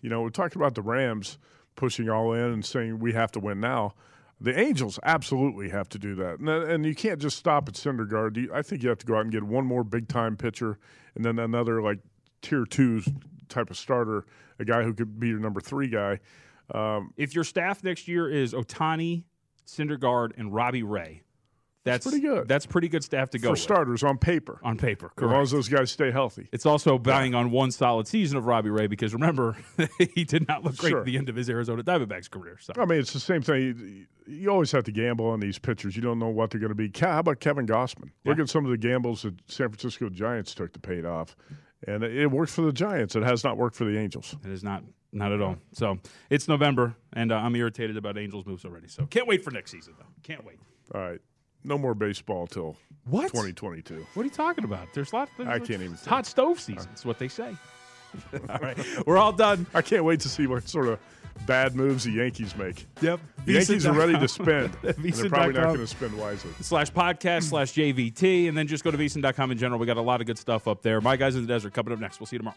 E: you know, we're talking about the Rams pushing all in and saying we have to win now. The Angels absolutely have to do that, and, and you can't just stop at Syndergaard. You- I think you have to go out and get one more big-time pitcher, and then another like tier two type of starter, a guy who could be your number three guy. Um,
D: If your staff next year is Ohtani, Syndergaard, and Robbie Ray, that's,
E: pretty good.
D: That's pretty good staff to go
E: for
D: with.
E: starters on paper,
D: on paper.
E: as long
D: Correct.
E: as those guys stay healthy.
D: It's also buying on one solid season of Robbie Ray because remember he did not look great
E: Sure.
D: at the end of his Arizona Diamondbacks career. So
E: I mean, it's the same thing. You, you always have to gamble on these pitchers. You don't know what they're going to be. How about Kevin Gausman? Look at some of the gambles that San Francisco Giants took to pay it off, and it, it worked for the Giants. It has not worked for the Angels.
D: it is not not at all. So it's November, and uh, I'm irritated about Angels moves already. So can't wait for next season though. Can't wait.
E: All right, no more baseball till
D: What?
E: 2022.
D: What are you talking about? There's a lot. There's
E: I can't even
D: hot stove season. That's what they say. all right, we're all done.
E: I can't wait to see what sort of bad moves the Yankees make.
D: Yep.
E: The Yankees are ready to spend. they're probably not going to spend wisely.
D: slash podcast slash JVT, and then just go to vsin.com in general. We got a lot of good stuff up there. My guys in the desert coming up next. We'll see you tomorrow.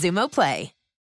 H: Xumo Play.